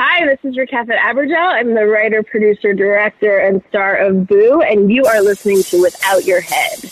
Hi, this is Rakatha Abergel. I'm the writer, producer, director, and star of Boo, and you are listening to Without Your Head.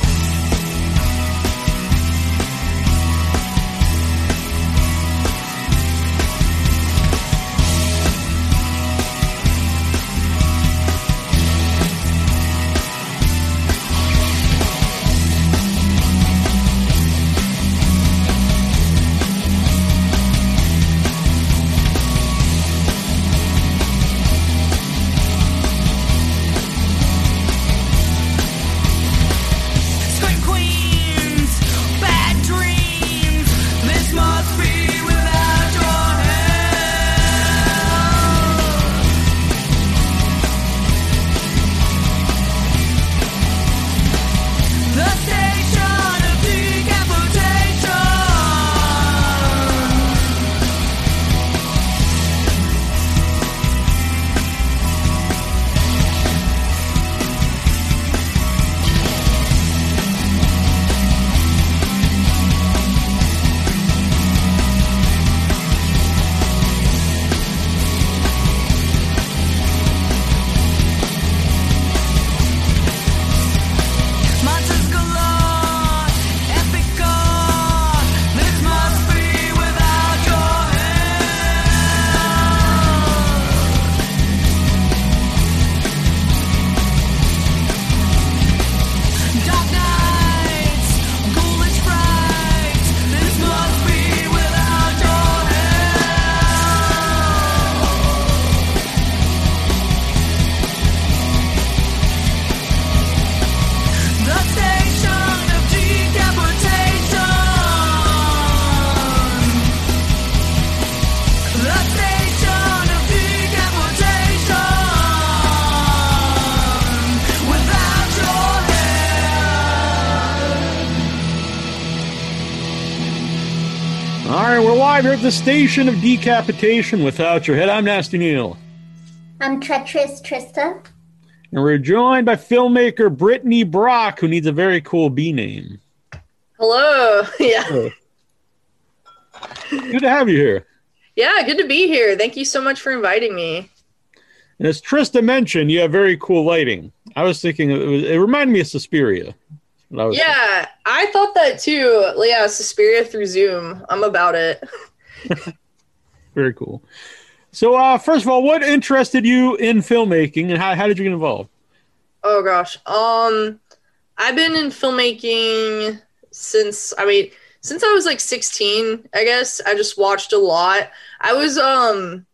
Live here at the station of decapitation without your head. I'm Nasty Neal. I'm treacherous Trista. And we're joined by filmmaker Brittany Brock, who needs a very cool B name. Hello. Yeah. Good to have you here. Yeah, good to be here. Thank you so much for inviting me. And as Trista mentioned, you have very cool lighting. I was thinking it, was, it reminded me of Suspiria. What I was Yeah, I thought that too. Yeah, Suspiria through Zoom. I'm about it. Very cool. So, uh, first of all, what interested you in filmmaking, and how, how did you get involved? Oh gosh. Um I've been in filmmaking since I mean since I was like 16, I guess. I just watched a lot. I was um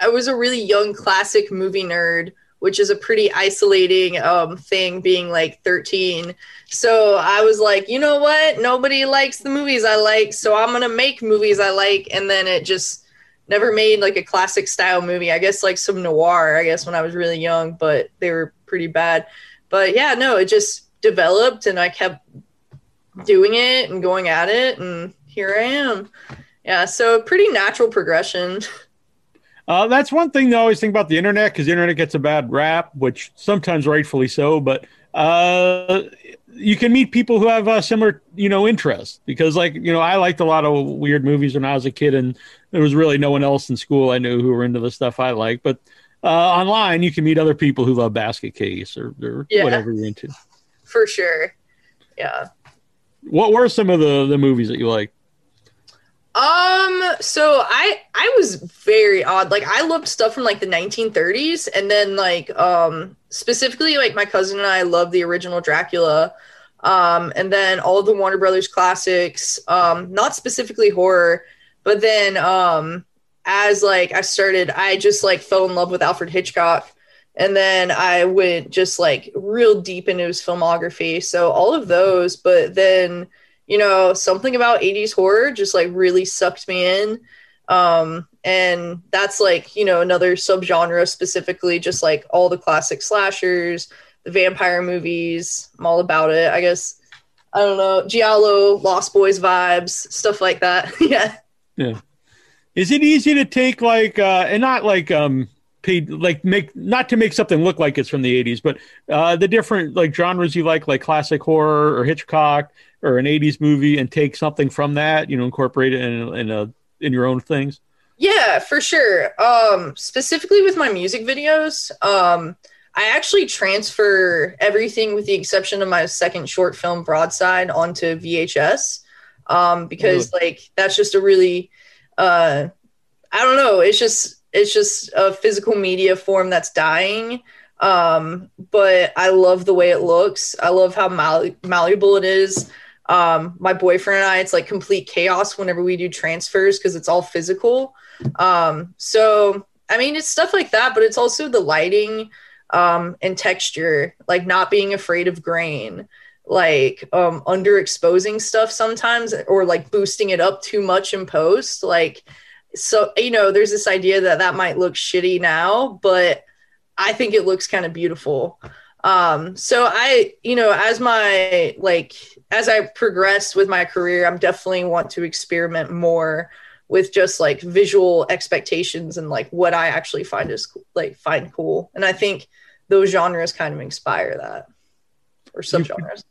I was a really young classic movie nerd, which is a pretty isolating um thing being like 13. So I was like, you know what? Nobody likes the movies I like, so I'm going to make movies I like and then it just never made like a classic style movie. I guess like some noir, I guess when I was really young, but they were pretty bad. But yeah, no, it just developed and I kept doing it and going at it and here I am. Yeah, so pretty natural progression. Uh, that's one thing I always think about the internet because the internet gets a bad rap, which sometimes rightfully so. But uh, you can meet people who have uh, similar, you know, interests. Because, like, you know, I liked a lot of weird movies when I was a kid, and there was really no one else in school I knew who were into the stuff I like. But uh, online, you can meet other people who love basket case or, or Yeah. whatever you're into. For sure. Yeah. What were some of the the movies that you like? Um, so I I was very odd. Like I loved stuff from like the 1930s and then like um specifically like my cousin and I loved the original Dracula. Um and then all of the Warner Brothers classics, um not specifically horror, but then um as like I started I just like fell in love with Alfred Hitchcock and then I went just like real deep into his filmography. So all of those, but then you know, something about 80s horror just like really sucked me in. Um, and that's like, you know, another subgenre specifically, just like all the classic slashers, the vampire movies. I'm all about it. I guess, I don't know, Giallo, Lost Boys vibes, stuff like that. yeah. Yeah. Is it easy to take like uh and not like um paid like make not to make something look like it's from the 80s, but uh the different like genres you like like classic horror or Hitchcock or an 80s movie and take something from that, you know, incorporate it in in a in your own things? Yeah, for sure. Um, specifically with my music videos, um, I actually transfer everything with the exception of my second short film, Broadside, onto VHS. Um, because like that's just a really, uh, I don't know. It's just it's just a physical media form that's dying. Um, but I love the way it looks. I love how mal- malleable it is. Um, my boyfriend and I, it's like complete chaos whenever we do transfers because it's all physical. Um, so I mean, it's stuff like that, but it's also the lighting um, and texture, like not being afraid of grain, like um, underexposing stuff sometimes, or like boosting it up too much in post. Like, so you know, there's this idea that that might look shitty now, but I think it looks kind of beautiful. Um, so I, you know, as my like as I progress with my career, I'm definitely want to experiment more with just like visual expectations and like what I actually find is like find cool. And I think those genres kind of inspire that or subgenres.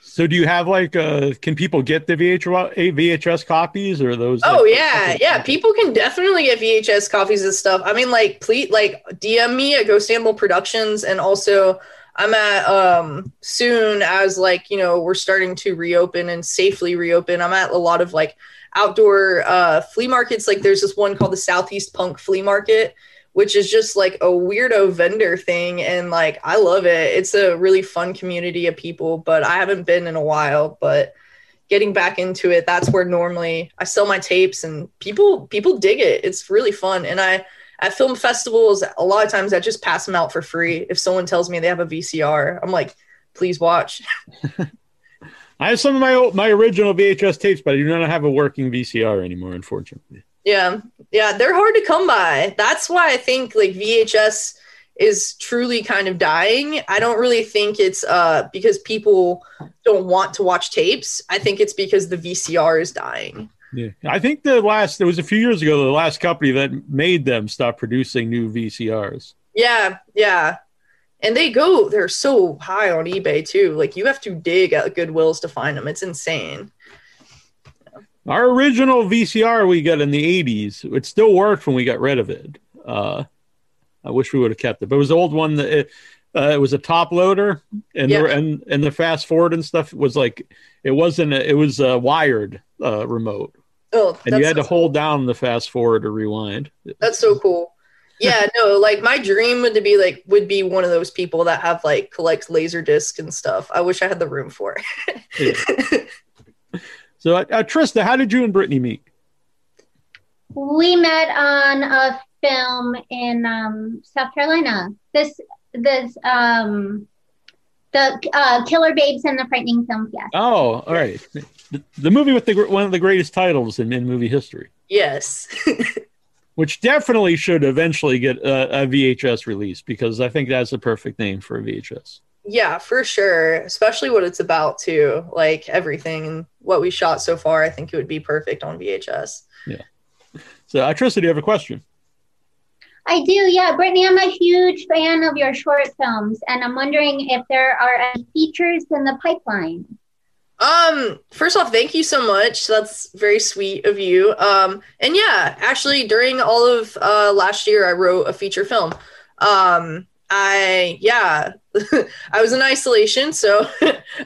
So do you have like uh can people get the VHS VHS copies or those Oh like- yeah, yeah. People can definitely get VHS copies of stuff. I mean, like, please, like, DM me at Ghost Animal Productions, and also I'm at um soon as like you know we're starting to reopen and safely reopen. I'm at a lot of like outdoor uh flea markets. Like, there's this one called the Southeast Punk Flea Market, which is just like a weirdo vendor thing, and like I love it. It's a really fun community of people, but I haven't been in a while, but getting back into it that's where normally i sell my tapes and people people dig it it's really fun and i at film festivals a lot of times i just pass them out for free. If someone tells me they have a vcr i'm like please watch. I have some of my old, my original VHS tapes, but I do not have a working VCR anymore, unfortunately. yeah. Yeah they're hard to come by. That's why i think like vhs is truly kind of dying. I don't really think it's uh because people don't want to watch tapes. I think it's because the vcr is dying Yeah, I think the last it was a few years ago. The last company that made them stop producing new VCRs. Yeah, yeah. And they go, they're so high on eBay too. Like you have to dig at Goodwills to find them. It's insane. Our original VCR we got in the '80s, it still worked when we got rid of it. Uh, I wish we would have kept it, but it was the old one that it, uh, it was a top loader, and Yeah. the, and and the fast forward and stuff was like it wasn't a, it was a wired uh, remote, Oh, and you had to hold down the fast forward to rewind. that's so cool. Yeah, no, like my dream would to be like would be one of those people that have like collects laser discs and stuff. I wish I had the room for it. So, uh, uh, Trista, how did you and Brittany meet? We met on a film in um, South Carolina. This this um the uh, Killer Babes and the Frightening Film Yes. Oh, all right. The, the movie with the one of the greatest titles in, in movie history, yes. which definitely should eventually get a, a VHS release because I think that's the perfect name for a VHS. yeah, for sure. Especially what it's about too. Like everything and what we shot so far, I think it would be perfect on VHS. Yeah. So, uh, Trista, do you have a question? I do, yeah. Brittany, I'm a huge fan of your short films, and I'm wondering if there are any features in the pipeline. Um, first off, thank you so much. That's very sweet of you. Um, and yeah, actually during all of uh last year I wrote a feature film. Um, I yeah, I was in isolation, so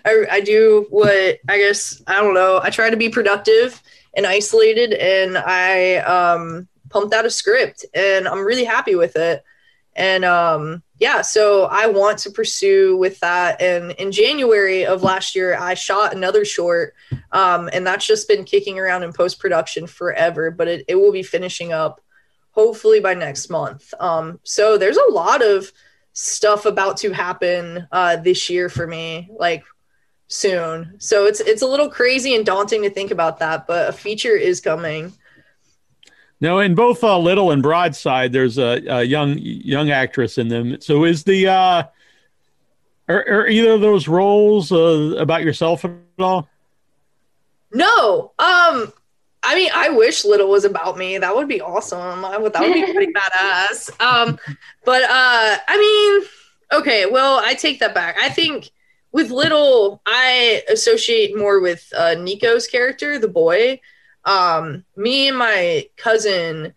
I I do what I guess I don't know. I try to be productive and isolated and I um pumped out a script and I'm really happy with it. And um yeah, so I want to pursue with that. And in January of last year, I shot another short, um, and that's just been kicking around in post production forever. But it, it will be finishing up hopefully by next month. Um, so there's a lot of stuff about to happen uh, this year for me, like soon. So it's it's a little crazy and daunting to think about that, but a feature is coming. Now, in both uh, Little and Broadside, there's a, a young young actress in them. So, is the uh, are, are either of those roles uh, about yourself at all? No. Um I mean, I wish Little was about me. That would be awesome. I would, that would be pretty badass. Um, but uh, I mean, okay. Well, I take that back. I think with Little, I associate more with uh, Nico's character, the boy. Um, me and my cousin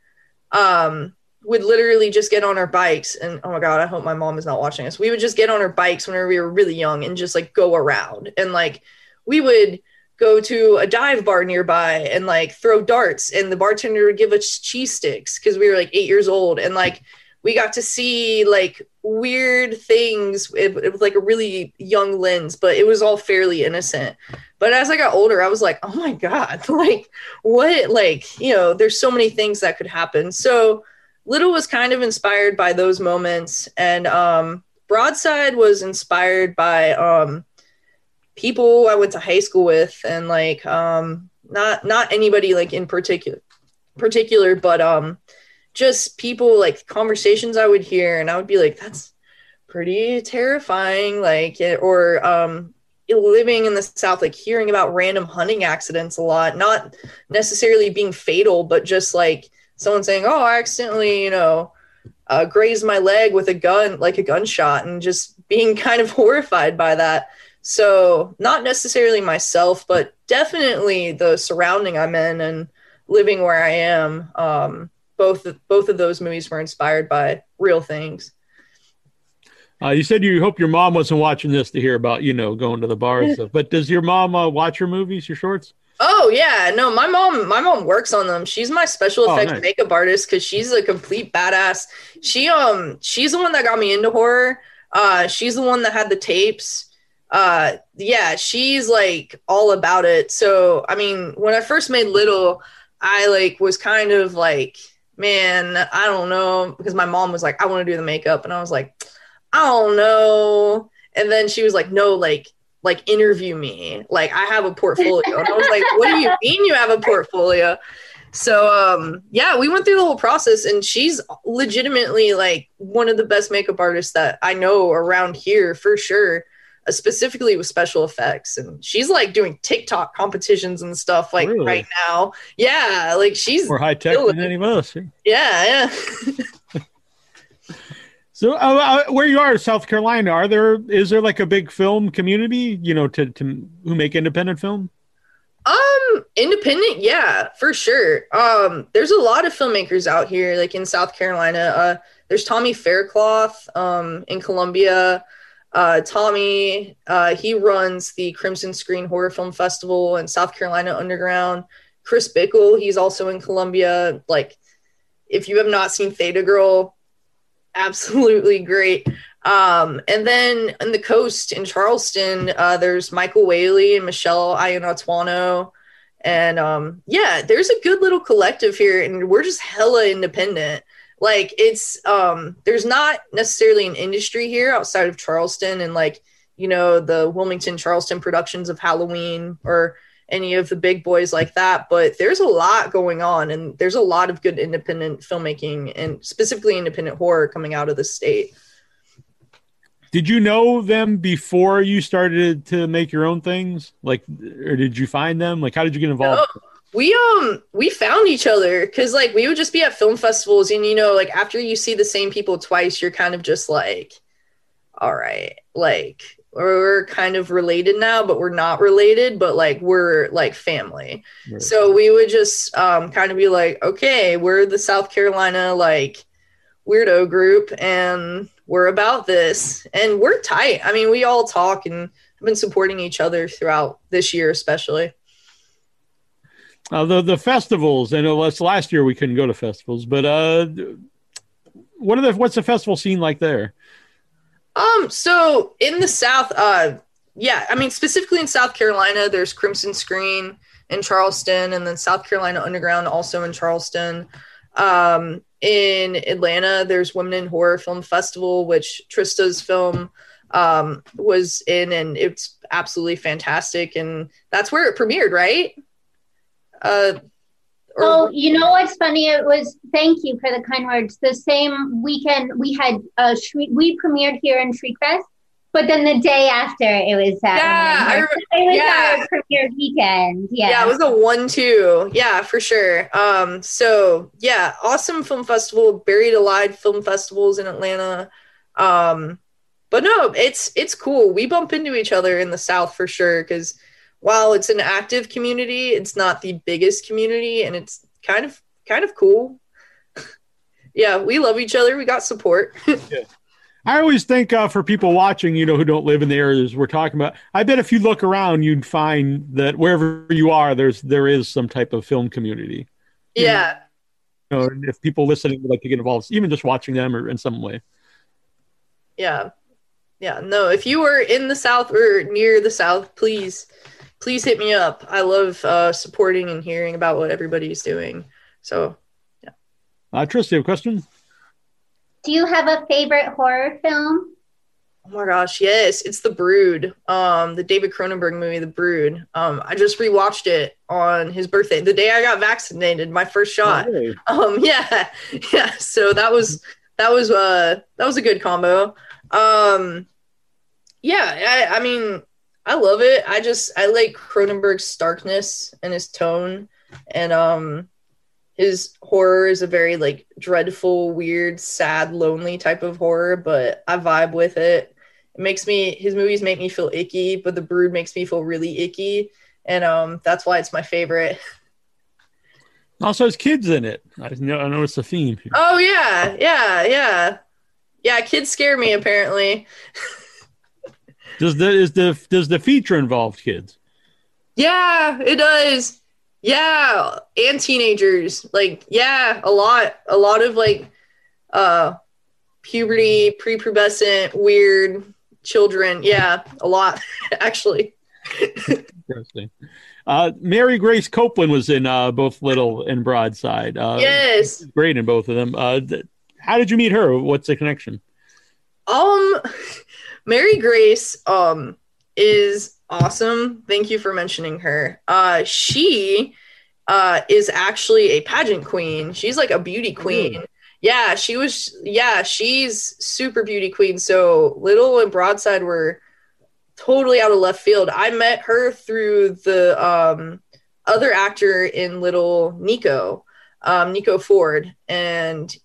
um, would literally just get on our bikes and oh my god, I hope my mom is not watching us. We would just get on our bikes whenever we were really young and just like go around. And like we would go to a dive bar nearby and like throw darts and the bartender would give us cheese sticks because we were like eight years old. And like we got to see like weird things with, with like a really young lens but it was all fairly innocent but as i got older i was like oh my god like what like you know there's so many things that could happen. So little was kind of inspired by those moments and um broadside was inspired by um people I went to high school with and like um not not anybody like in particular particular but um just people like conversations I would hear and I would be like that's pretty terrifying like or um living in the south like hearing about random hunting accidents a lot not necessarily being fatal but just like someone saying oh I accidentally you know uh, grazed my leg with a gun like a gunshot and just being kind of horrified by that so, not necessarily myself, but definitely the surrounding I'm in and living where I am. Um, both both of those movies were inspired by real things. Uh, you said you hope your mom wasn't watching this to hear about, you know, going to the bar and stuff. But does your mom uh, watch your movies, your shorts? Oh yeah, no, my mom my mom works on them. She's my special Oh, effects nice. makeup artist because she's a complete badass. She um she's the one that got me into horror. Uh, she's the one that had the tapes. Uh, yeah, she's like all about it. So I mean, when I first made Little, I like was kind of like, man, I don't know, because my mom was like, I want to do the makeup, and I was like, I don't know. And then she was like, no, like like interview me. Like I have a portfolio. And I was like, what do you mean you have a portfolio? So um yeah, we went through the whole process and she's legitimately like one of the best makeup artists that I know around here for sure. uh, Specifically with special effects, and she's like doing TikTok competitions and stuff like Really? right now. Yeah, like she's More high tech than any of us. yeah, yeah. So, uh, uh, where you are, South Carolina, are there is there like a big film community, you know, to, to who make independent film? Um, independent, yeah, for sure. Um, there's a lot of filmmakers out here, like in South Carolina. Uh, there's Tommy Faircloth, um, in Columbia. Uh, Tommy, uh, he runs the Crimson Screen Horror Film Festival in South Carolina Underground. Chris Bickel, he's also in Columbia. Like, if you have not seen Theta Girl, absolutely great. Um, and then on the coast in Charleston, uh, there's Michael Whaley and Michelle Iannantuono. And um, yeah, there's a good little collective here, and we're just hella independent. Like it's um, there's not necessarily an industry here outside of Charleston and like you know the Wilmington Charleston productions of Halloween or any of the big boys like that. But there's a lot going on, and there's a lot of good independent filmmaking and specifically independent horror coming out of the state. Did you know them before you started to make your own things? Like, or did you find them? Like, how did you get involved? we um we found each other because like we would just be at film festivals and you know like after you see the same people twice you're kind of just like all right like we're kind of related now but we're not related but like we're like family Right. so we would just um kind of be like okay we're the south carolina like weirdo group and we're about this and we're tight i mean we all talk and have been supporting each other throughout this year especially Uh, the the festivals. I know last last year we couldn't go to festivals, but uh, what are the what's the festival scene like there? Um, so in the South, uh, yeah, I mean, specifically in South Carolina, there's Crimson Screen in Charleston, and then South Carolina Underground also in Charleston. Um, in Atlanta, there's Women in Horror Film Festival, which Trista's film um, was in, and it's absolutely fantastic. And that's where it premiered, right? Uh, Oh, you know what's funny? It was thank you for the kind words. The same weekend we had uh we premiered here in Shriek Fest, but then the day after it was at Yeah, I it was yeah. our premiere weekend. Yeah. yeah it was a one-two yeah for sure um so yeah awesome film festival buried alive film festivals in atlanta um but no it's it's cool we bump into each other in the south for sure because while it's an active community it's not the biggest community and it's kind of kind of cool yeah, we love each other. We got support. yeah. I always think uh, for people watching, you know, who don't live in the areas we're talking about, I bet if you look around, you'd find that wherever you are, there's there is some type of film community. yeah. You know, and if people listening would like to get involved, even just watching them or in some way. Yeah. Yeah. No, if you are in the South or near the South, please, please hit me up. I love uh, supporting and hearing about what everybody's doing. So, yeah. Uh, Tristan, you have a question? Do you have a favorite horror film? oh my gosh, yes, it's The Brood, um, the David Cronenberg movie, The Brood. Um, I just rewatched it on his birthday, the day I got vaccinated, my first shot. Hey. um yeah yeah so that was that was uh that was a good combo um yeah I, I mean i love it i just i like cronenberg's starkness and his tone and um his horror is a very like dreadful weird sad lonely type of horror but i vibe with it it makes me his movies make me feel icky but the brood makes me feel really icky and um that's why it's my favorite Also, has kids in it. I know. I know it's a theme here. Oh yeah, yeah, yeah, yeah. Kids scare me. Apparently, Does the is the does the feature involve kids? yeah, it does. Yeah, and teenagers. Like, yeah, a lot, a lot of like, uh, puberty, prepubescent, weird children. Yeah, a lot actually. Interesting. Uh, Mary Grace Copeland was in uh, both Little and Broadside. Uh, yes. great in both of them. Uh, th- how did you meet her? What's the connection? Um, Mary Grace um is awesome. Thank you for mentioning her. Uh, she uh is actually a pageant queen. She's like a beauty queen. Yeah, she was. Yeah, she's super beauty queen. So Little and Broadside were totally out of left field. I met her through the um other actor in Little, Nico, um, Nico Ford, and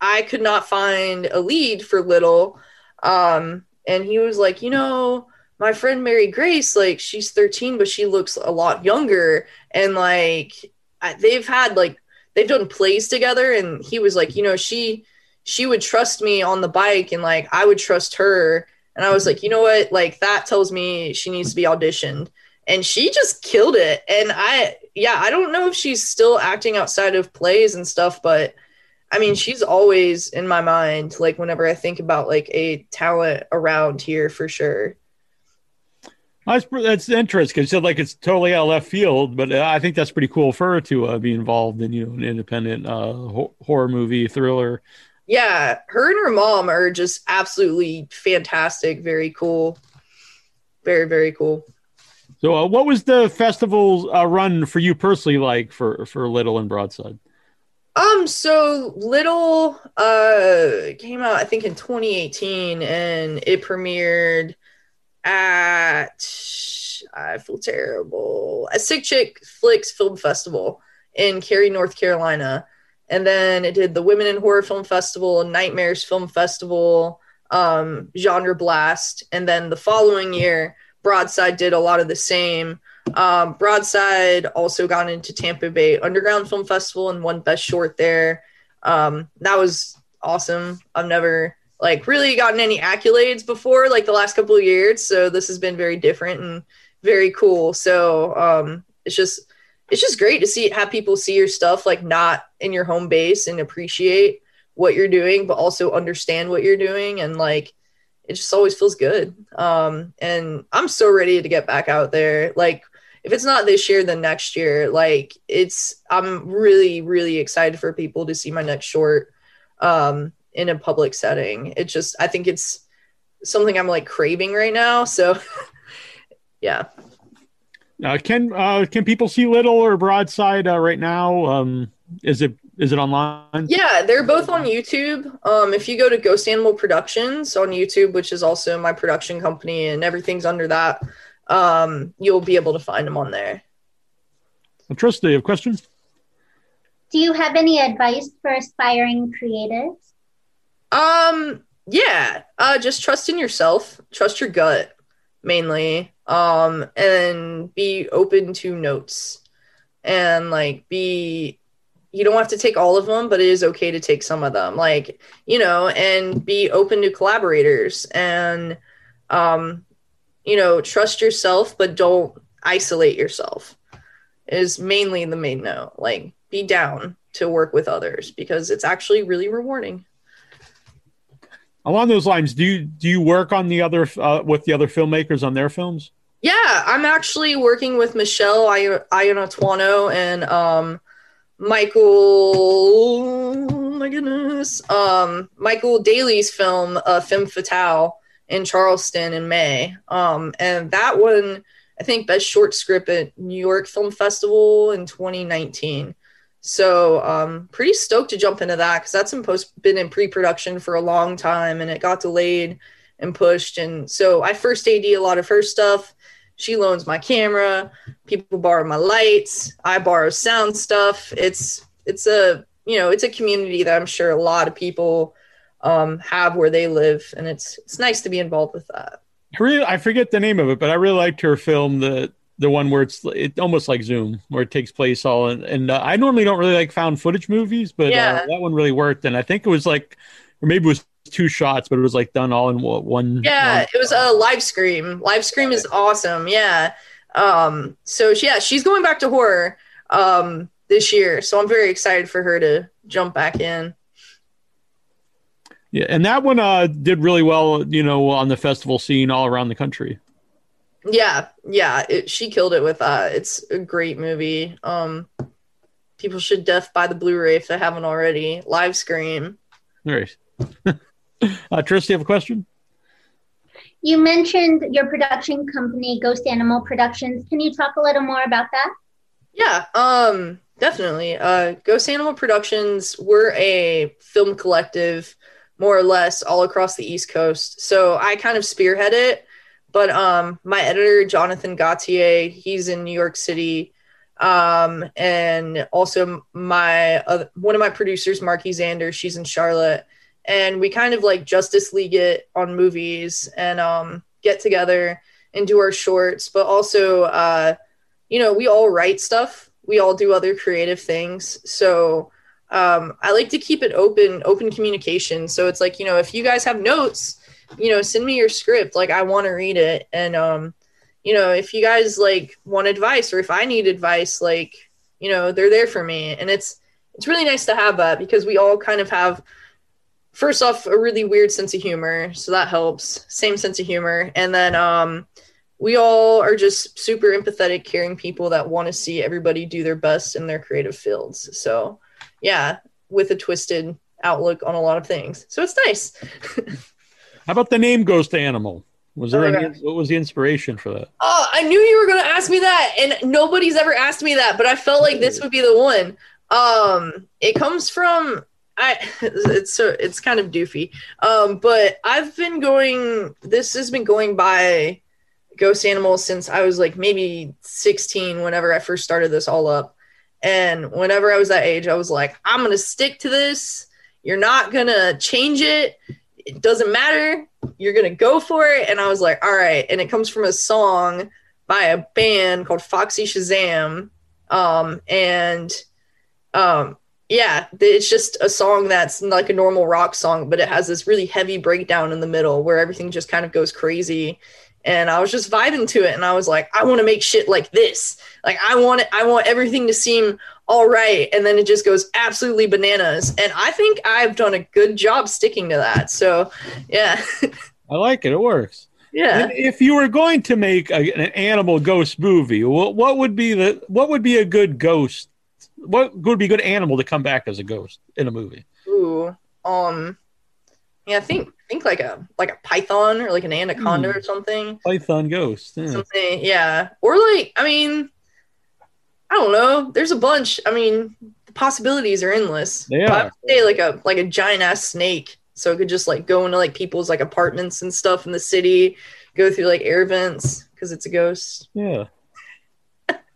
I could not find a lead for Little. Um, and he was like, you know, my friend Mary Grace, like she's 13, but she looks a lot younger. And like they've had like they've done plays together. And he was like, you know, she she would trust me on the bike, and like I would trust her. And I was like, you know what? Like that tells me she needs to be auditioned. And she just killed it. And I, yeah, I don't know if she's still acting outside of plays and stuff, but I mean, she's always in my mind, like whenever I think about like a talent around here for sure. That's that's interesting because said like it's totally out of left field, but uh, I think that's pretty cool for her to uh, be involved in you know an independent uh, ho- horror movie thriller. Yeah, her and her mom are just absolutely fantastic. Very cool. Very, very cool. So, uh, what was the festival uh, run for you personally like for for Little and Broadside? Um, so Little uh came out I think in 2018 and it premiered at I feel terrible. A Sick Chick Flicks Film Festival in Cary, North Carolina. And then it did the Women in Horror Film Festival, Nightmares Film Festival, um, Genre Blast. And then the following year, Broadside did a lot of the same. Um, Broadside also got into Tampa Bay Underground Film Festival and won Best Short there. Um, that was awesome. I've never like really gotten any accolades before, like the last couple of years. So this has been very different and very cool. So um, it's just it's just great to see have people see your stuff like not in your home base and appreciate what you're doing, but also understand what you're doing and like it just always feels good. Um, and I'm so ready to get back out there. Like if it's not this year, then next year. Like it's I'm really, really excited for people to see my next short um in a public setting. It just I think it's something I'm like craving right now. So yeah. Uh, can uh, can people see Little or Broadside uh, right now? Um, is it is it online? Yeah, they're both on YouTube. Um, if you go to Ghost Animal Productions on YouTube, which is also my production company, and everything's under that, um, you'll be able to find them on there. Trista, you have questions? Do you have any advice for aspiring creatives? Um, yeah, uh, just trust in yourself, trust your gut mainly, um, and be open to notes, and like be you don't have to take all of them, but it is okay to take some of them. Like, you know, and be open to collaborators and, um, you know, trust yourself, but don't isolate yourself is mainly the main note. Like, be down to work with others because it's actually really rewarding. Along those lines, do you do you work on the other uh, with the other filmmakers on their films? Yeah, I'm actually working with Michelle Ion- Iannantuono and um, Michael. Oh my goodness, um, Michael Daly's film, uh, Femme Fatale, in Charleston in May. Um, and that one, I think, best short script at New York Film Festival in 2019. So, um, pretty stoked to jump into that because that's in post been in pre-production for a long time, and it got delayed and pushed. And so, I first AD a lot of her stuff. She loans my camera. People borrow my lights. I borrow sound stuff. It's it's a you know it's a community that I'm sure a lot of people um, have where they live, and it's it's nice to be involved with that. I really, I forget the name of it, but I really liked her film, the the one where it's it almost like Zoom, where it takes place all. in and uh, I normally don't really like found footage movies, but Yeah. uh, that one really worked. And I think it was like, or maybe it was two shots, but it was like done all in one. one Yeah, it was a live scream. Live scream is awesome. Yeah. Um, so she, yeah, she's going back to horror um this year. So I'm very excited for her to jump back in. Yeah, and that one uh, did really well, you know, on the festival scene all around the country. Yeah, yeah, it, she killed it with that. It's a great movie. Um people should def buy the Blu-ray if they haven't already. Live scream. All right. uh, Trish, do you have a question? You mentioned your production company, Ghost Animal Productions. Can you talk a little more about that? Yeah, um, definitely. Uh, Ghost Animal Productions, we're a film collective, more or less, all across the East Coast. So I kind of spearhead it, but um, my editor, Jonathan Gautier, he's in New York City. Um, and also my uh, one of my producers, Marky Zander, she's in Charlotte. And we kind of like Justice League it on movies and um, get together and do our shorts, but also uh, you know, we all write stuff. We all do other creative things. So um, I like to keep it open, open communication. So it's like, you know, if you guys have notes, you know, send me your script. Like I want to read it. And um, you know, if you guys like want advice or if I need advice, like, you know, they're there for me. And it's it's really nice to have that because we all kind of have first off a really weird sense of humor. So that helps. Same sense of humor. And then um we all are just super empathetic, caring people that want to see everybody do their best in their creative fields. So, yeah, with a twisted outlook on a lot of things. So it's nice. How about the name Ghost Animal? Was there Oh, any? What was the inspiration for that? Oh, I knew you were going to ask me that, and nobody's ever asked me that, but I felt like this would be the one. Um, it comes from I. It's so it's kind of doofy. Um, but I've been going. This has been going by ghost animals since I was like maybe 16. Whenever I first started this all up, and whenever I was that age, I was like, I'm gonna stick to this. You're not gonna change it. It doesn't matter. You're gonna go for it. And I was like, all right. And it comes from a song by a band called Foxy Shazam. Um, and um, yeah, it's just a song that's like a normal rock song, but it has this really heavy breakdown in the middle where everything just kind of goes crazy. And I was just vibing to it, and I was like, I want to make shit like this. Like I want it. I want everything to seem all right, and then it just goes absolutely bananas. And I think I've done a good job sticking to that. So, yeah, I like it. It works. yeah. And if you were going to make a, an animal ghost movie, what, what would be the what would be a good ghost? What would be a good animal to come back as a ghost in a movie? Ooh, um, yeah, I think think like a like a python or like an anaconda Hmm. or something. Python ghost. Yeah. Something, yeah. Or like, I mean, I don't know. There's a bunch. I mean, the possibilities are endless. They But I are. would say like a like a giant ass snake, so it could just like go into like people's like apartments and stuff in the city, go through like air vents because it's a ghost. Yeah.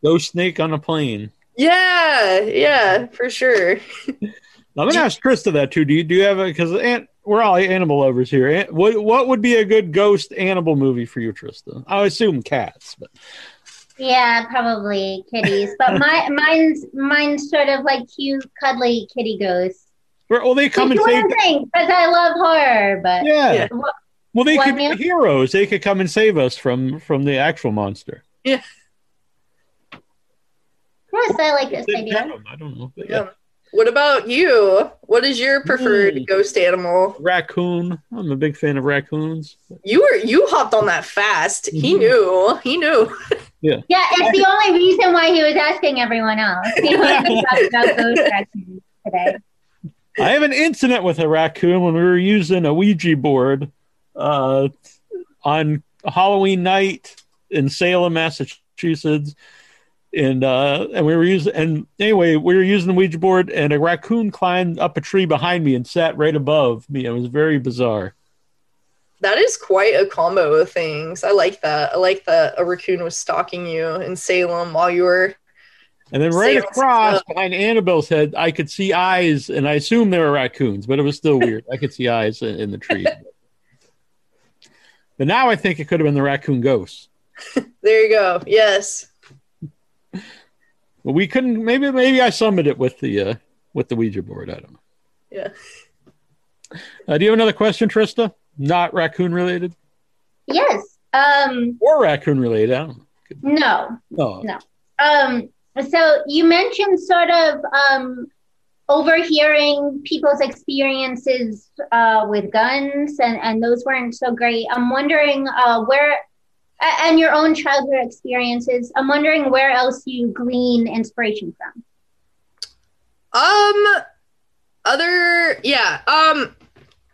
Ghost snake on a plane. Yeah, yeah, for sure. I'm gonna ask Krista that too. Do you do you have a because we're all animal lovers here? Eh, what what would be a good ghost animal movie for you, Trista? I assume cats, but Yeah, probably kitties. But my mine's mine's sort of like cute, cuddly kitty ghosts. Well, they come and save. thing? Because I love horror, but Yeah. Yeah. Well, they What could be heroes. They could come and save us from from the actual monster. yes, I like this idea. I don't know. But Yeah. yeah. What about you? What is your preferred Ooh. ghost animal? Raccoon. I'm a big fan of raccoons. You were you hopped on that fast. He Mhm. knew. He knew. Yeah, it's the only reason why he was asking everyone else. He wanted to talk about ghost raccoons today. I have an incident with a raccoon when we were using a Ouija board uh, on Halloween night in Salem, Massachusetts. And uh, and we were using and anyway we were using the Ouija board and a raccoon climbed up a tree behind me and sat right above me. It was very bizarre. That is quite a combo of things. I like that. I like that a raccoon was stalking you in Salem while you were And then right across behind Annabelle's head, I could see eyes, and I assumed they were raccoons, but it was still weird. I could see eyes in, in the tree. but now I think it could have been the raccoon ghost. there you go. Yes. But we couldn't. Maybe maybe I summoned it with the uh, with the Ouija board. I don't know. Yeah. Uh, do you have another question, Trista? Not raccoon related Yes. Um. or raccoon related? I don't No. know. No. Um. So you mentioned sort of um overhearing people's experiences uh, with guns, and and those weren't so great. I'm wondering uh, where. And your own childhood experiences. I'm wondering where else you glean inspiration from. Um other yeah, um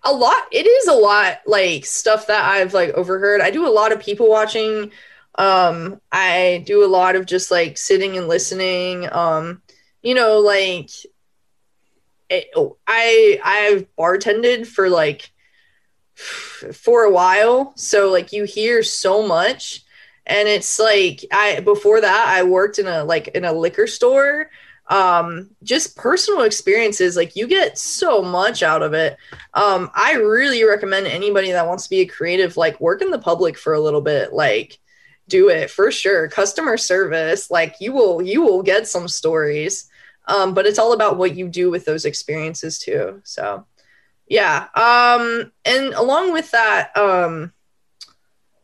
a lot it is a lot like stuff that I've like overheard. I do a lot of people watching. Um I do a lot of just like sitting and listening. Um you know like it, oh, I I've bartended for like for a while. So like you hear so much. And it's like I before that I worked in a like in a liquor store. Um just personal experiences like you get so much out of it. Um i really recommend anybody that wants to be a creative like work in the public for a little bit like do it for sure. Customer service like you will you will get some stories. Um but it's all about what you do with those experiences too so yeah um and along with that um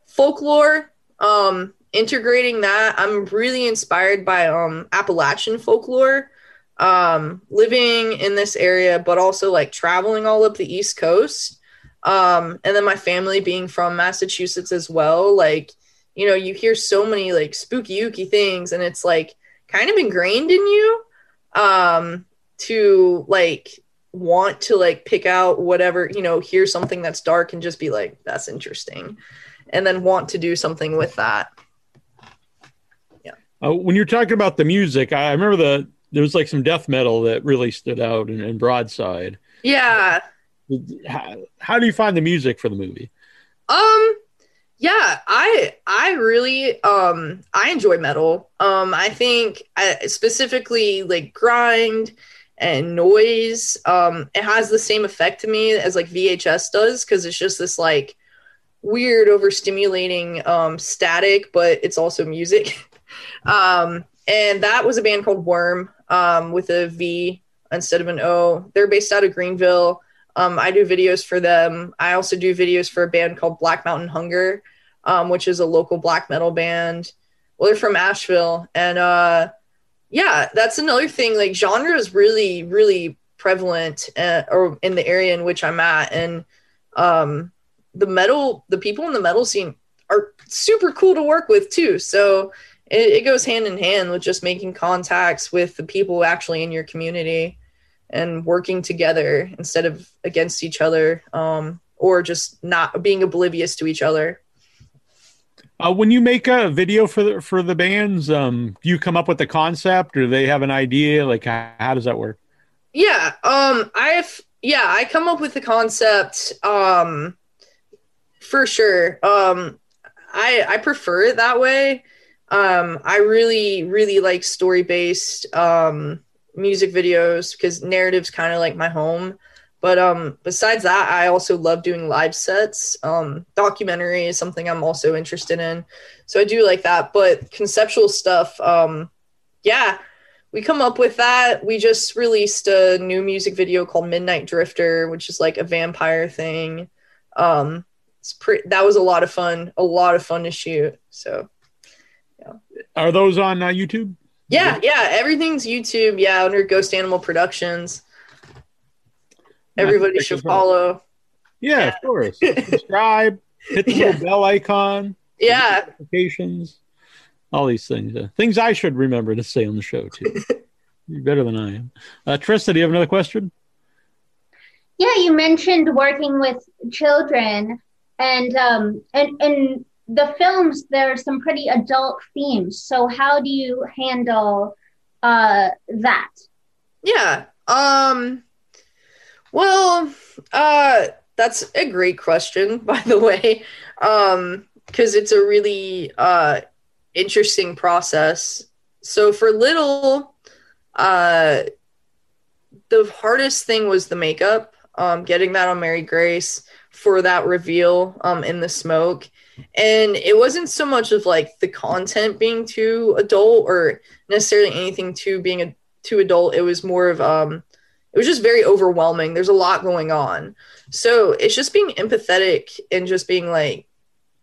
folklore um integrating that i'm really inspired by um appalachian folklore um living in this area but also like traveling all up the east coast. Um and then my family being from massachusetts as well like you know you hear so many like spooky ooky things and it's like kind of ingrained in you um to like want to like pick out whatever you know hear something that's dark and just be like that's interesting and then want to do something with that Yeah. Uh, when you're talking about the music, I remember the there was like some death metal that really stood out in, in Broadside. yeah How, how do you find the music for the movie? Um yeah, I I really um I enjoy metal. Um I think I, specifically like grind and noise um it has the same effect to me as like VHS does cuz it's just this like weird overstimulating um static but it's also music. um and that was a band called Wvrm um with a V instead of an O. They're based out of Greenville. Um, I do videos for them. I also do videos for a band called Black Mountain Hunger, um, which is a local black metal band. Well, they're from Asheville, and uh, yeah, that's another thing. Like genre is really, really prevalent, uh, or in the area in which I'm at, and um, the metal, the people in the metal scene are super cool to work with too. So it, it goes hand in hand with just making contacts with the people actually in your community and working together instead of against each other um, or just not being oblivious to each other Uh, when you make a video for the for the bands, um, do you come up with the concept, or they have an idea? Like, how, how does that work? yeah um i've yeah i come up with the concept um for sure um i i prefer it that way um i really really like story based um music videos because narrative's kind of like my home But um, besides that, I also love doing live sets. Um, documentary is something I'm also interested in, so I do like that. But conceptual stuff, um, yeah, we come up with that. We just released a new music video called Midnight Drifter, which is like a vampire thing. Um, it's pre- that was a lot of fun, a lot of fun to shoot. So yeah. Are those on uh, YouTube? yeah, yeah, everything's YouTube. Yeah, under Ghost Animal Productions. Everybody should follow. Yeah, Yeah. of course. Subscribe, hit the Yeah. little bell icon, Yeah, notifications, all these things. Uh, things I should remember to say on the show too. You're better than I am. Uh, Trista, do you have another question? Yeah, you mentioned working with children, and um, and and the films there are some pretty adult themes. So how do you handle uh, that? yeah. Um. Well, uh, that's a great question, by the way. Um, because it's a really uh interesting process. So for little, uh, the hardest thing was the makeup. Um, getting that on Mary Grace for that reveal um in the smoke. And it wasn't so much of like the content being too adult or necessarily anything too being a too adult. It was more of um it was just very overwhelming. There's a lot going on. So it's just being empathetic and just being like,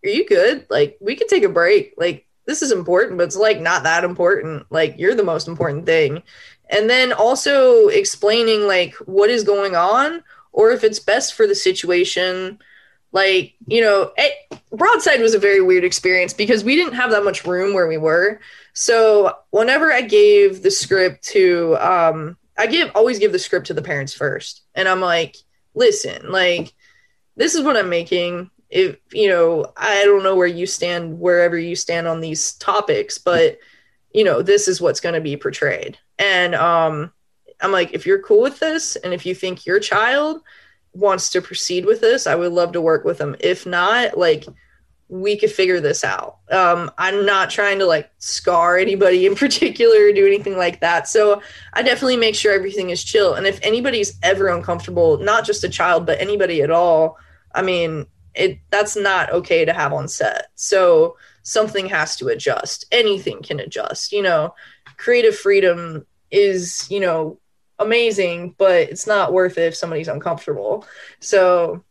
Are you good? Like we could take a break. Like this is important, but it's like not that important. Like you're the most important thing. And then also explaining like what is going on or if it's best for the situation. Like, you know, it, Broadside was a very weird experience because we didn't have that much room where we were. So whenever I gave the script to, um, I give always give the script to the parents first, and I'm like, listen, like, this is what I'm making. If you know, I don't know where you stand, wherever you stand on these topics, but you know, this is what's going to be portrayed. And um, I'm like, if you're cool with this, and if you think your child wants to proceed with this, I would love to work with them. If not, like we could figure this out. Um, I'm not trying to like scar anybody in particular or do anything like that. So I definitely make sure everything is chill. And if anybody's ever uncomfortable, not just a child, but anybody at all, I mean, it that's not okay to have on set. So something has to adjust. Anything can adjust. You know, creative freedom is, you know, amazing, but it's not worth it if somebody's uncomfortable. So,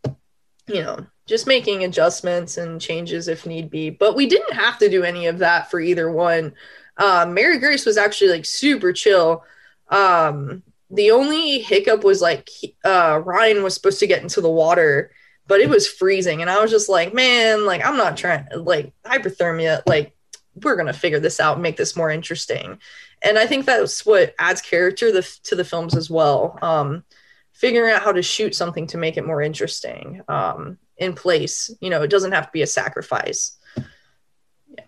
you know, just making adjustments and changes if need be. But we didn't have to do any of that for either one. Um, Mary Grace was actually like super chill. Um, the only hiccup was like uh, Ryan was supposed to get into the water, but it was freezing, and I was just like, man, like I'm not trying like hypothermia. Like we're gonna figure this out, make this more interesting. And I think that's what adds character the, to the films as well. Um, figuring out how to shoot something to make it more interesting um, in place. You know, it doesn't have to be a sacrifice. Yeah.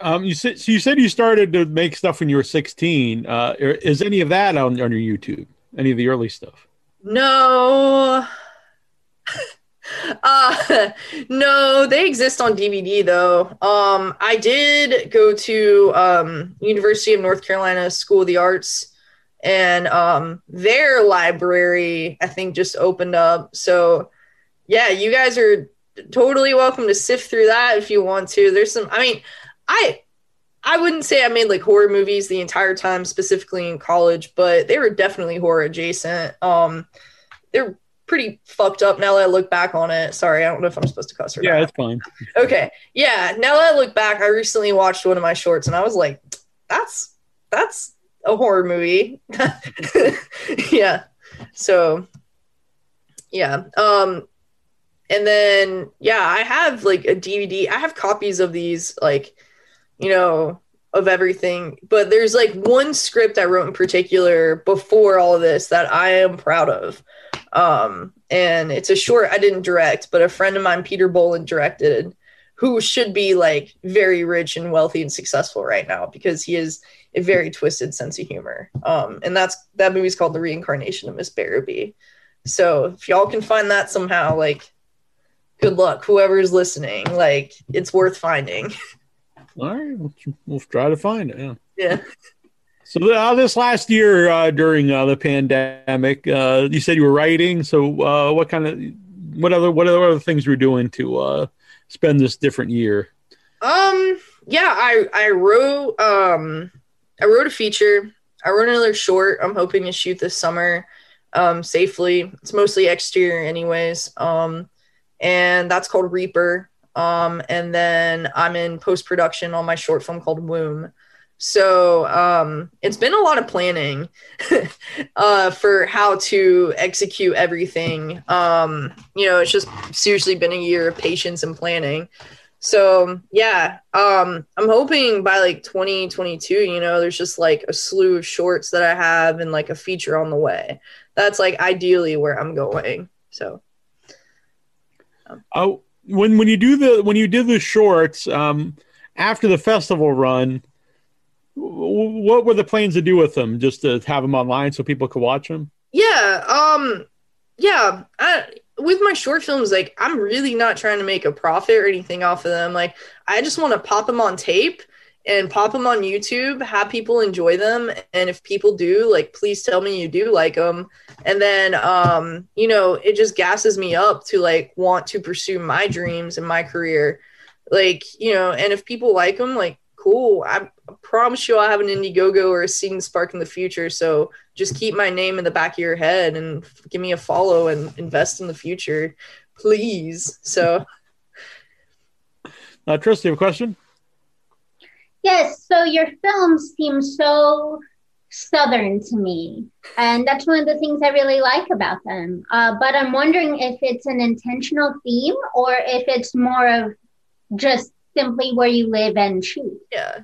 Um, you said so. You said you started to make stuff when you were 16. Uh, is any of that on, on your YouTube? Any of the early stuff? No. uh no, they exist on DVD though. Um I did go to um University of North Carolina School of the Arts and um their library I think just opened up. So yeah, you guys are totally welcome to sift through that if you want to. There's some I mean, I I wouldn't say I made like horror movies the entire time, specifically in college, but they were definitely horror adjacent. Um, they're pretty fucked up now that I look back on it. Sorry, I don't know if I'm supposed to cuss or Yeah, not. it's fine. Okay, yeah. Now that I look back, I recently watched one of my shorts, and I was like, "That's that's a horror movie." yeah. So, yeah. Um, and then yeah, I have like a DVD. I have copies of these, like, you know, of everything. But there's like one script I wrote in particular before all of this that I am proud of. Um, and it's a short I didn't direct, but a friend of mine, Peter Boland, directed, who should be like very rich and wealthy and successful right now because he has a very twisted sense of humor. Um, and that's that movie's called The Reincarnation of Miss Barrowby. So if y'all can find that somehow, like, good luck, whoever's listening. Like, it's worth finding. All right, we'll, we'll try to find it. Yeah. yeah. So uh, this last year uh, during uh, the pandemic, uh, you said you were writing. So uh, what kind of what other what other things were you doing to uh, spend this different year? Um, yeah, I I wrote um I wrote a feature. I wrote another short. I'm hoping to shoot this summer um safely. It's mostly exterior anyways. Um and that's called Reaper. Um and then I'm in post production on my short film called Womb. So um it's been a lot of planning uh for how to execute everything. Um you know, it's just seriously been a year of patience and planning. So yeah, um, I'm hoping by like 2022, you know, there's just like a slew of shorts that I have and like a feature on the way. That's like ideally where I'm going. So Oh, when when you do the when you did the shorts um, after the festival run, what were the plans to do with them? Just to have them online so people could watch them? yeah, um, yeah. I, with my short films, like I'm really not trying to make a profit or anything off of them. Like I just want to pop them on tape and pop them on YouTube, have people enjoy them, and if people do, like, please tell me you do like them. And then, um, you know, it just gasses me up to like want to pursue my dreams and my career. Like, you know, and if people like them, like, cool. I promise you I'll have an Indiegogo or a Seed&Spark in the future. So just keep my name in the back of your head and give me a follow and invest in the future, please. So, Uh, you have a question? Yes, so your films seem so southern to me, and that's one of the things I really like about them. Uh, but I'm wondering if it's an intentional theme or if it's more of just simply where you live and shoot. yeah.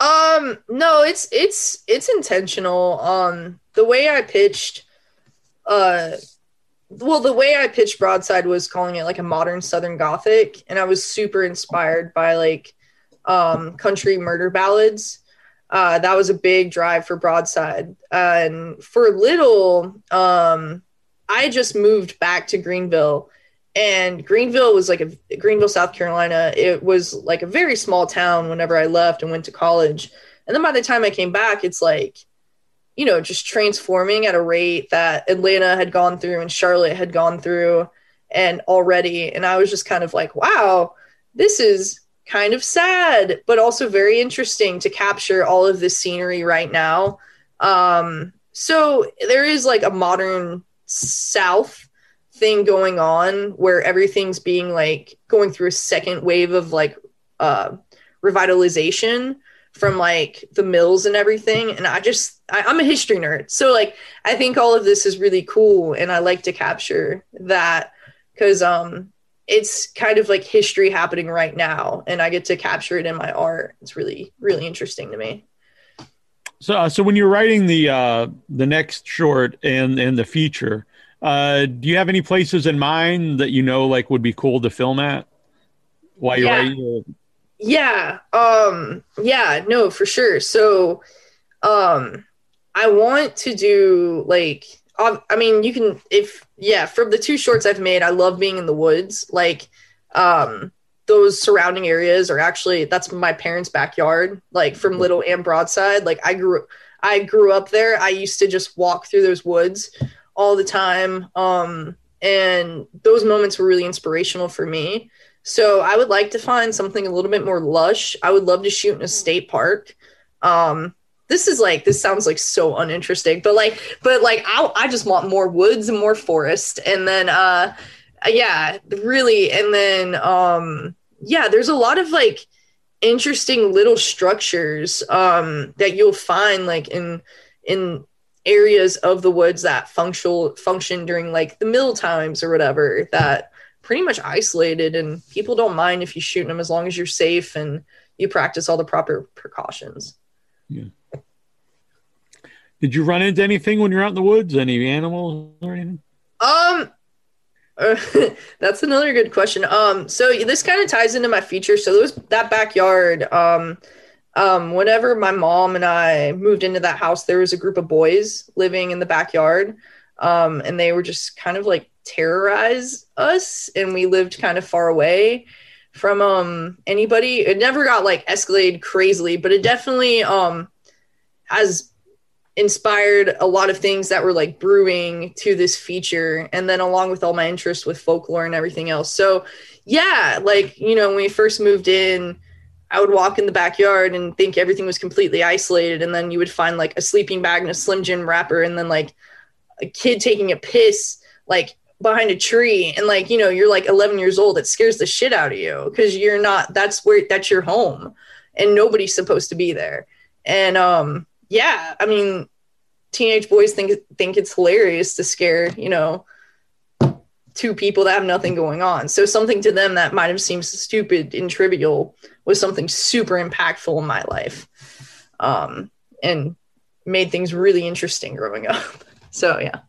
Um, no, it's it's it's intentional. Um, the way I pitched, uh, well, the way I pitched Broadside was calling it like a modern Southern Gothic, and I was super inspired by like um country murder ballads. Uh, that was a big drive for Broadside, and for Little, um, I just moved back to Greenville and Greenville was like a Greenville, South Carolina. It was like a very small town whenever I left and went to college. And then by the time I came back, it's like, you know, just transforming at a rate that Atlanta had gone through and Charlotte had gone through and already. And I was just kind of like, wow, this is kind of sad, but also very interesting to capture all of this scenery right now. Um, so there is like a modern South thing going on where everything's being like going through a second wave of like uh revitalization from like the mills and everything and i just I, i'm a history nerd so like i think all of this is really cool and i like to capture that because um it's kind of like history happening right now and i get to capture it in my art it's really really interesting to me So, uh, so when you're writing the uh, the next short and and the feature, uh, do you have any places in mind that you know like would be cool to film at while you're Yeah. writing? Yeah. Um yeah, no, for sure. So um I want to do like I mean, you can if yeah, from the two shorts I've made, I love being in the woods. Like um those surrounding areas are actually that's my parents' backyard, like from Little and Broadside. Like I grew I grew up there. I used to just walk through those woods all the time. Um and those moments were really inspirational for me. So I would like to find something a little bit more lush. I would love to shoot in a state park. Um, this is like this sounds like so uninteresting, but like, but like I I just want more woods and more forest, and then uh, yeah, really, and then um, yeah, there's a lot of like interesting little structures um that you'll find like in in areas of the woods that functional function during like the mill times or whatever that pretty much isolated and people don't mind if you shoot them as long as you're safe and you practice all the proper precautions. Did you run into anything when you're out in the woods? Any animals or anything? Um that's another good question. Um so this kind of ties into my feature. So those that backyard um um whenever my mom and I moved into that house there was a group of boys living in the backyard. Um and they were just kind of like terrorize us and we lived kind of far away from um anybody. It never got like escalated crazily, but it definitely um has inspired a lot of things that were like brewing to this feature and then along with all my interest with folklore and everything else so yeah like you know when we first moved in i would walk in the backyard and think everything was completely isolated and then you would find like a sleeping bag and a slim jim wrapper and then like a kid taking a piss like behind a tree and like you know you're like 11 years old it scares the shit out of you because you're not that's where that's your home and nobody's supposed to be there. And um yeah i mean teenage boys think think it's hilarious to scare you know two people that have nothing going on. So something to them that might have seemed stupid and trivial was something super impactful in my life um and made things really interesting growing up. So yeah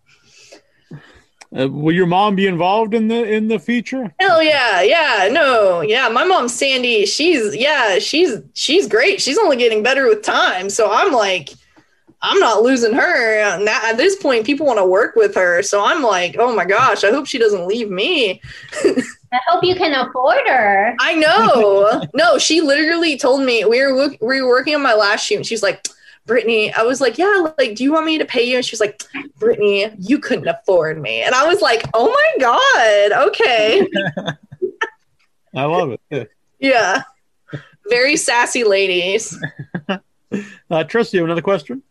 Uh, will your mom be involved in the in the feature? Hell yeah, yeah, no, yeah. My mom Sandy, she's yeah, she's she's great. She's only getting better with time. So I'm like, I'm not losing her. Now, at this point, people want to work with her. So I'm like, oh my gosh, I hope she doesn't leave me. I hope you can afford her. I know. no, she literally told me we were look, we were working on my last shoot, and she's like, Brittany, I was like, yeah, like, do you want me to pay you? And she was like, Brittany, you couldn't afford me. And I was like, oh my god, okay. I love it. Yeah. Very sassy ladies. Uh, Trust, you another question?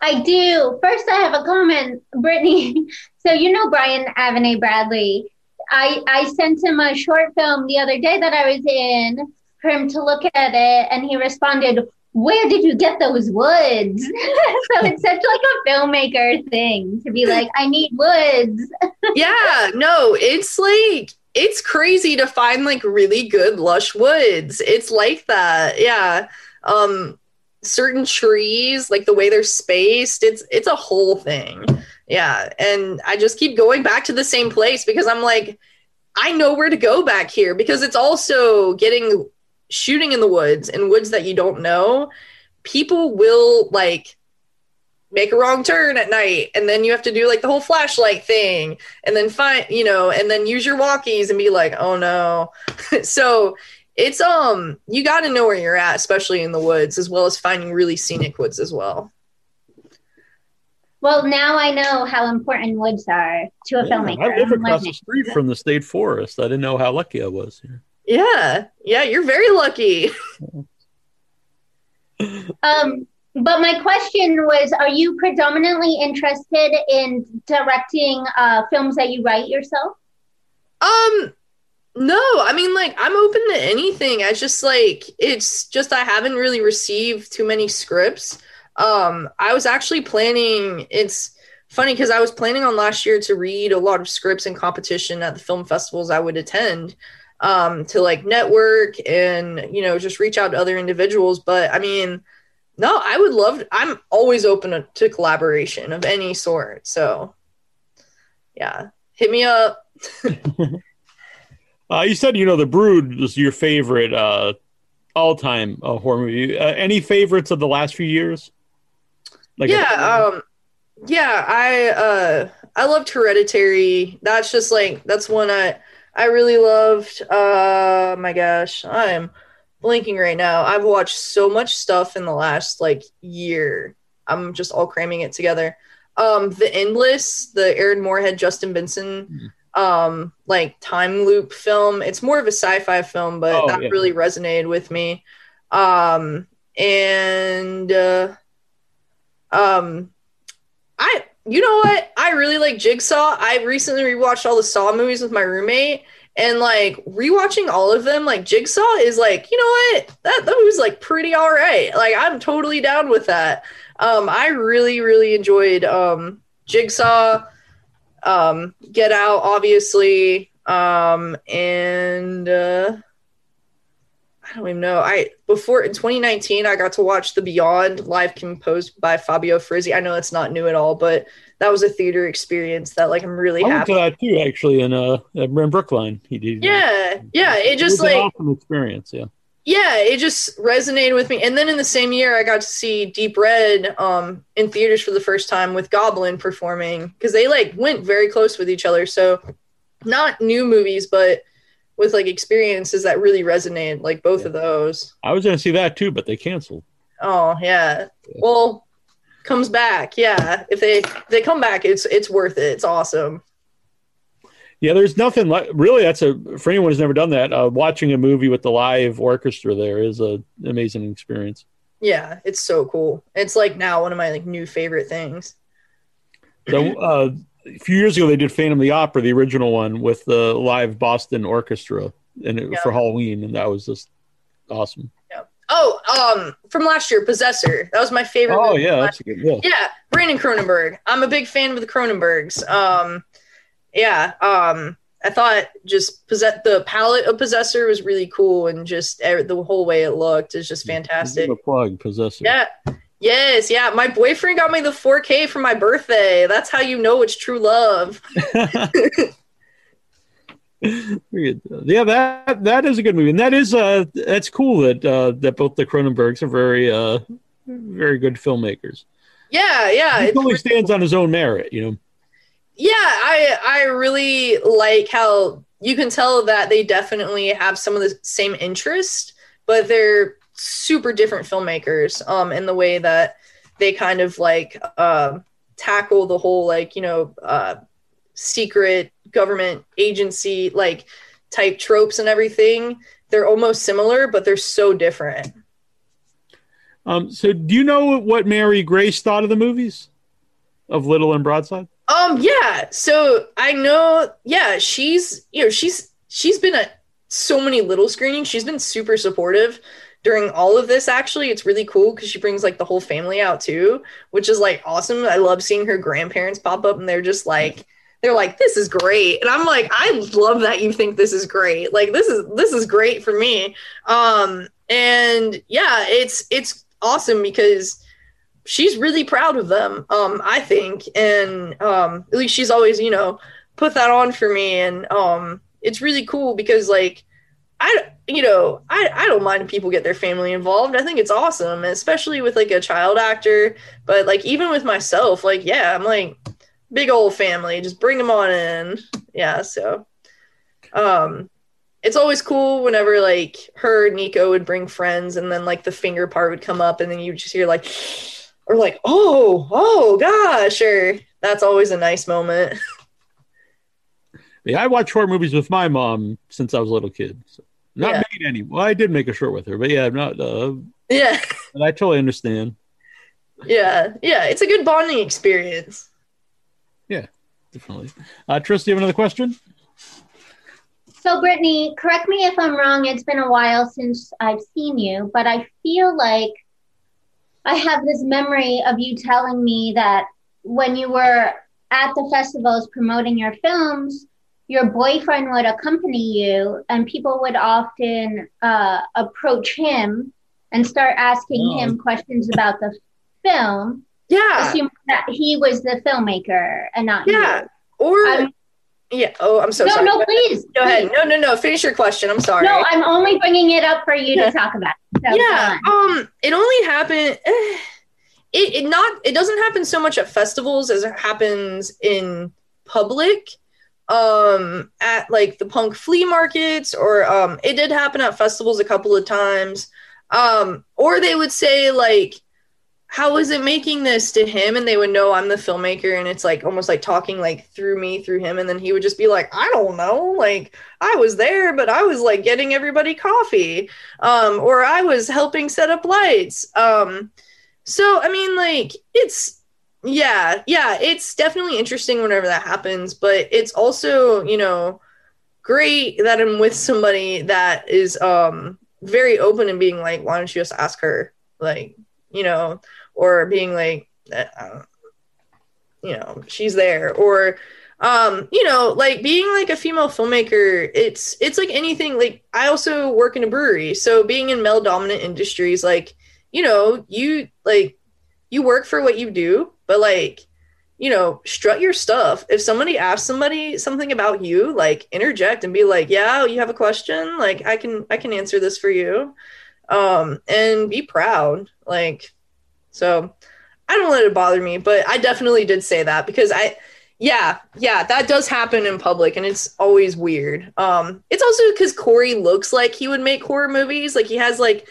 I do. First, I have a comment, Brittany. So you know Brian Avenet-Bradley. I I sent him a short film the other day that I was in for him to look at it, and he responded, "Where did you get those woods?" so it's such like a filmmaker thing to be like, "I need woods." yeah, no, it's like it's crazy to find like really good lush woods. It's like that. Yeah. Um certain trees, like the way they're spaced, it's it's a whole thing. Yeah. And I just keep going back to the same place because I'm like I know where to go back here because it's also getting shooting in the woods in woods that you don't know. People will like make a wrong turn at night and then you have to do like the whole flashlight thing and then find you know and then use your walkies and be like oh no so it's um you got to know where you're at especially in the woods as well as finding really scenic woods as well Well, now I know how important woods are to a Yeah, filmmaker. I live I'm across the street from the state forest. I didn't know how lucky I was. Yeah yeah you're very lucky Um, but my question was, are you predominantly interested in directing uh, films that you write yourself? Um, no, I mean, like, I'm open to anything. I just like it's just I haven't really received too many scripts. Um, I was actually planning. It's funny because I was planning on last year to read a lot of scripts in competition at the film festivals I would attend. Um, to like network and you know just reach out to other individuals. But I mean, no, I would love. I'm always open to, collaboration of any sort. So, yeah, hit me up. Uh, you said you know the Brood was your favorite uh, all-time uh, horror movie. Uh, any favorites of the last few years? Like yeah um yeah i uh i loved hereditary that's just like that's one i i really loved uh my gosh i'm blinking right now. I've watched so much stuff in the last like year. I'm just all cramming it together. Um the endless the aaron moorhead justin benson um like time loop film. It's more of a sci-fi film but Oh, that yeah. really resonated with me. Um and uh um I you know what? I really like Jigsaw. I recently rewatched all the Saw movies with my roommate and like rewatching all of them, like Jigsaw is like, you know what? That that was like pretty all right. Like I'm totally down with that. Um I really really enjoyed um Jigsaw um Get Out obviously um and uh I don't even know. I before in 2019, I got to watch The Beyond live composed by Fabio Frizzi. I know it's not new at all, but that was a theater experience that like I'm really I went happy. to that too, actually, in uh, in Brookline. He did. Yeah, yeah. It it just was an like awesome experience. Yeah. yeah, it just resonated with me. And then in the same year, I got to see Deep Red um in theaters for the first time with Goblin performing because they like went very close with each other. So not new movies, but with like experiences that really resonate, like both of those. I was to see that too, but they canceled. Oh yeah. Well, comes back. Yeah. If they if they come back, it's it's worth it. It's awesome. Yeah, there's nothing like really. That's a for anyone who's never done that. Uh, watching a movie with the live orchestra there is a amazing experience. Yeah, it's so cool. It's like now one of my like new favorite things. So uh, a few years ago, they did Phantom of the Opera, the original one, with the live Boston orchestra, and it, Yeah. for Halloween, and that was just awesome. Oh, um, from last year, Possessor. That was my favorite. Oh yeah, that's a good. Yeah. yeah brandon cronenberg i'm a big fan of the cronenbergs um yeah um i thought just possess the palette of possessor was really cool and just er- the whole way it looked is just fantastic Give 'em a plug, Possessor. yeah yes yeah my boyfriend got me the 4k for my birthday that's how you know it's true love Yeah, that that is a good movie, and that is uh that's cool that uh that both the Cronenbergs are very uh very good filmmakers. yeah yeah He totally stands on his own merit, you know. yeah i i really like how you can tell that they definitely have some of the same interest but they're super different filmmakers um in the way that they kind of like uh, tackle the whole like you know uh secret government agency like type tropes and everything they're almost similar but they're so different Um, so do you know what Mary Grace thought of the movies of Little and Broadside? Um, yeah. So I know, yeah, she's you know, she's she's been at so many little screenings. She's been super supportive during all of this actually. It's really cool because she brings like the whole family out too, which is like awesome. I love seeing her grandparents pop up and they're just like they're like, this is great. And I'm like, I love that you think this is great. Like this is this is great for me. Um, and yeah, it's it's awesome because she's really proud of them um i think and um at least she's always you know put that on for me and um it's really cool because like i you know i i don't mind people get their family involved. I think it's awesome especially with like a child actor. But like even with myself like yeah i'm like big old family. Just bring them on in. Yeah so um it's always cool whenever like her Nico would bring friends and then like the finger part would come up and then you just hear like or like oh oh gosh or that's always a nice moment. Yeah, I watch horror movies with my mom since I was a little kid. So not Yeah. made any. Well, I did make a short with her, but yeah, I'm not. Uh, yeah but I totally understand. yeah yeah it's a good bonding experience Yeah, Definitely. Uh, Tris, do you have another question? So, Brittany, correct me if I'm wrong. It's been a while since I've seen you, but I feel like I have this memory of you telling me that when you were at the festivals promoting your films, your boyfriend would accompany you, and people would often uh, approach him and start asking Oh. him questions about the film, yeah assuming that he was the filmmaker and not yeah you. or I'm- yeah oh i'm so no, sorry no, no, please. go ahead please. no no no finish your question i'm sorry No, I'm only bringing it up for you Yeah. to talk about. So, yeah um it only happened eh, it, it not it doesn't happen so much at festivals as it happens in public um at like the punk flea markets or um it did happen at festivals a couple of times. Um or they would say like how is it making this to him? And they would know i'm the filmmaker and it's like almost like talking like through me through him. And then he would just be like i don't know. Like i was there but i was like getting everybody coffee. Um or i was helping set up lights. Um so i mean like it's yeah yeah it's definitely interesting whenever that happens but it's also you know great that i'm with somebody that is um very open and being like why don't you just ask her? Like you know or being like uh, you know she's there or um you know like being like a female filmmaker it's it's like anything like i also work in a brewery so being in male dominant industries like you know you like you work for what you do but like you know strut your stuff. If somebody asks somebody something about you like interject and be like yeah you have a question? Like i can i can answer this for you. Um and be proud like so i don't let it bother me but i definitely did say that because i yeah yeah that does happen in public and it's always weird. Um it's also because corey looks like he would make horror movies. Like he has like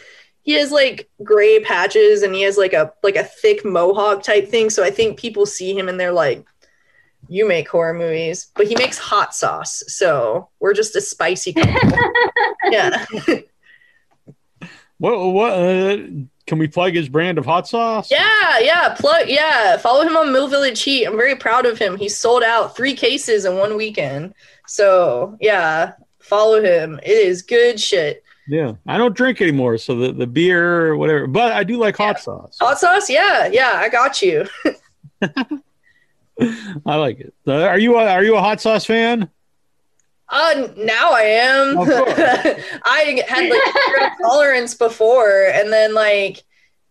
he has like gray patches and he has like a like a thick mohawk type thing. So I think people see him and they're like, "You make horror movies," but he makes hot sauce. So we're just a spicy couple. yeah. What? What? Uh, can we plug his brand of hot sauce? Yeah, yeah, plug yeah. Follow him on Mill Village Heat. I'm very proud of him. He sold out three cases in one weekend. So yeah, follow him. It is good shit. Yeah. I don't drink anymore, so the, the beer or whatever. But I do like hot sauce. Hot sauce, yeah, yeah. I got you. I like it. Are you a, are you a hot sauce fan? Uh, now I am. Of. I had like tolerance before, and then like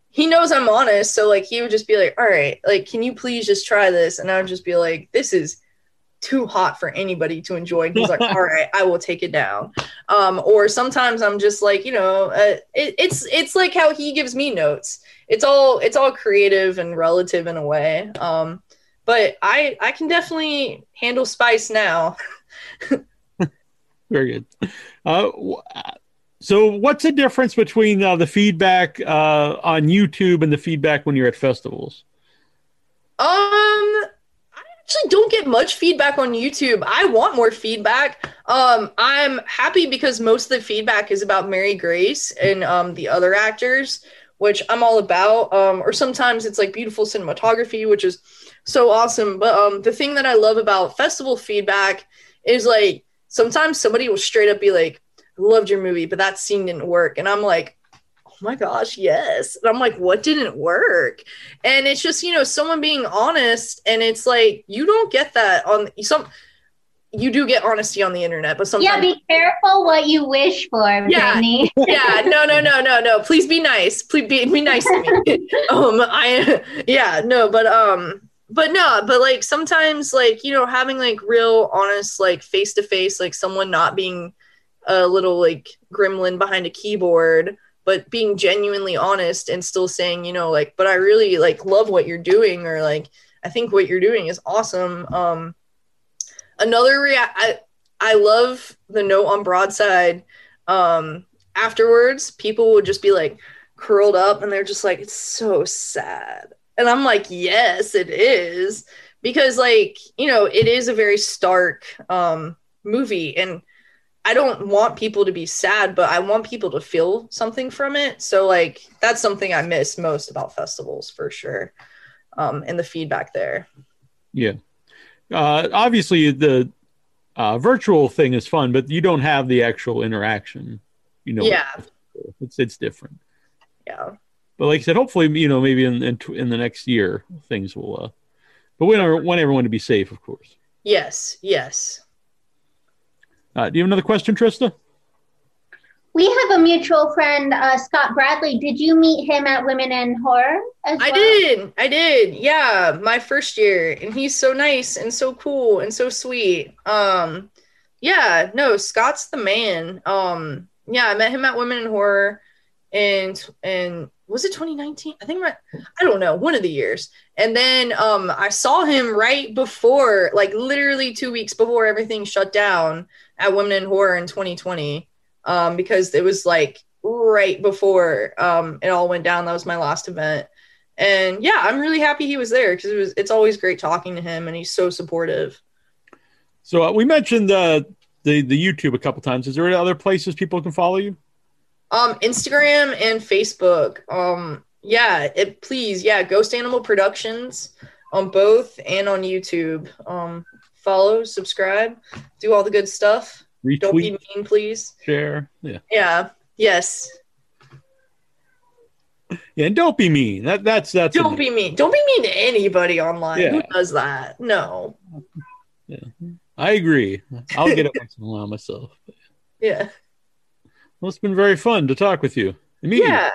he knows I'm honest, so like he would just be like, "All right, like can you please just try this?" And I would just be like, "This is too hot for anybody to enjoy." And he's like, "All right, I will take it down." Um, or sometimes I'm just like, you know, uh, it, it's it's like how he gives me notes. It's all it's all creative and relative in a way. Um, but I I can definitely handle spice now. Very good. Uh, so, what's the difference between uh, the feedback uh, on YouTube and the feedback when you're at festivals? Um, actually don't get much feedback on YouTube. I want more feedback. Um, I'm happy because most of the feedback is about Mary Grace and um the other actors, which I'm all about. Um, or sometimes it's like beautiful cinematography, which is so awesome. But um, the thing that I love about festival feedback is like sometimes somebody will straight up be like, loved your movie, but that scene didn't work," and I'm like. Oh my gosh, yes. And I'm like, what didn't work? and it's just you know someone being honest and it's like you don't get that on some you do get honesty on the internet but sometimes. Yeah, be careful what you wish for, Yeah. Brittany. yeah no no no no no please be nice please be, be nice to me um i yeah no but um but no but like sometimes like you know having like real honest like face to face like someone not being a little like gremlin behind a keyboard but being genuinely honest and still saying you know like but i really like love what you're doing or like i think what you're doing is awesome. Um another rea- I, I love the note on broadside. Um afterwards people would just be like curled up and they're just like it's so sad. And i'm like yes it is. Because like you know it is a very stark um movie and i don't want people to be sad but i want people to feel something from it so like that's something i miss most about festivals for sure um and the feedback there Yeah. Uh, obviously, the uh, virtual thing is fun, but you don't have the actual interaction. You know, Yeah. it's it's different. yeah But like I said, hopefully, you know, maybe in in, in the next year things will. Uh, but we don't want everyone to be safe, of course. yes yes Uh, do you have another question, Trista? We have a mutual friend, uh, Scott Bradley. Did you meet him at Women in Horror as I well? did. I did. Yeah, my first year and he's so nice and so cool and so sweet. Um yeah, no, Scott's the man. Um yeah, I met him at Women in Horror and and was it 2019? I think my, I don't know, one of the years. And then um I saw him right before like literally 2 weeks before everything shut down at Women in Horror in 2020. Um because it was like right before um it all went down. That was my last event and yeah i'm really happy he was there because it was it's always great talking to him and he's so supportive So uh, we mentioned uh, the the YouTube a couple times. Is there any other places people can follow you? um instagram and facebook um yeah it please yeah ghost animal productions on both and on youtube um follow subscribe do all the good stuff. Don't be mean please. Share, yeah, yeah. Yes. Yeah, and don't be mean. That that's that's don't be mean. Don't be mean to anybody online. Who does that? No. Yeah. I agree. I'll get it once in a while myself. yeah. Well, it's been very fun to talk with you. yeah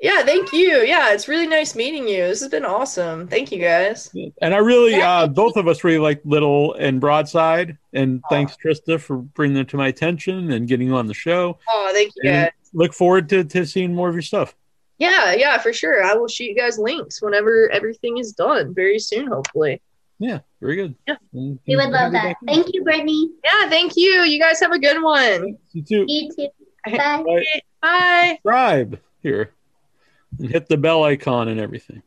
yeah thank you yeah it's really nice meeting you this has been awesome thank you guys And I really, uh, both of us really like Little and Broadside. And thanks, Trista, for bringing them to my attention and getting you on the show. oh thank you And guys look forward to, to seeing more of your stuff. Yeah, yeah, for sure. I will shoot you guys links whenever everything is done very soon, hopefully. Yeah, very good. Yeah. And- We would love have a good that. Thank you, Brittany. Yeah, thank you. You guys have a good one. You too. You too. Bye. Bye. Bye. Subscribe. here and hit the bell icon and everything.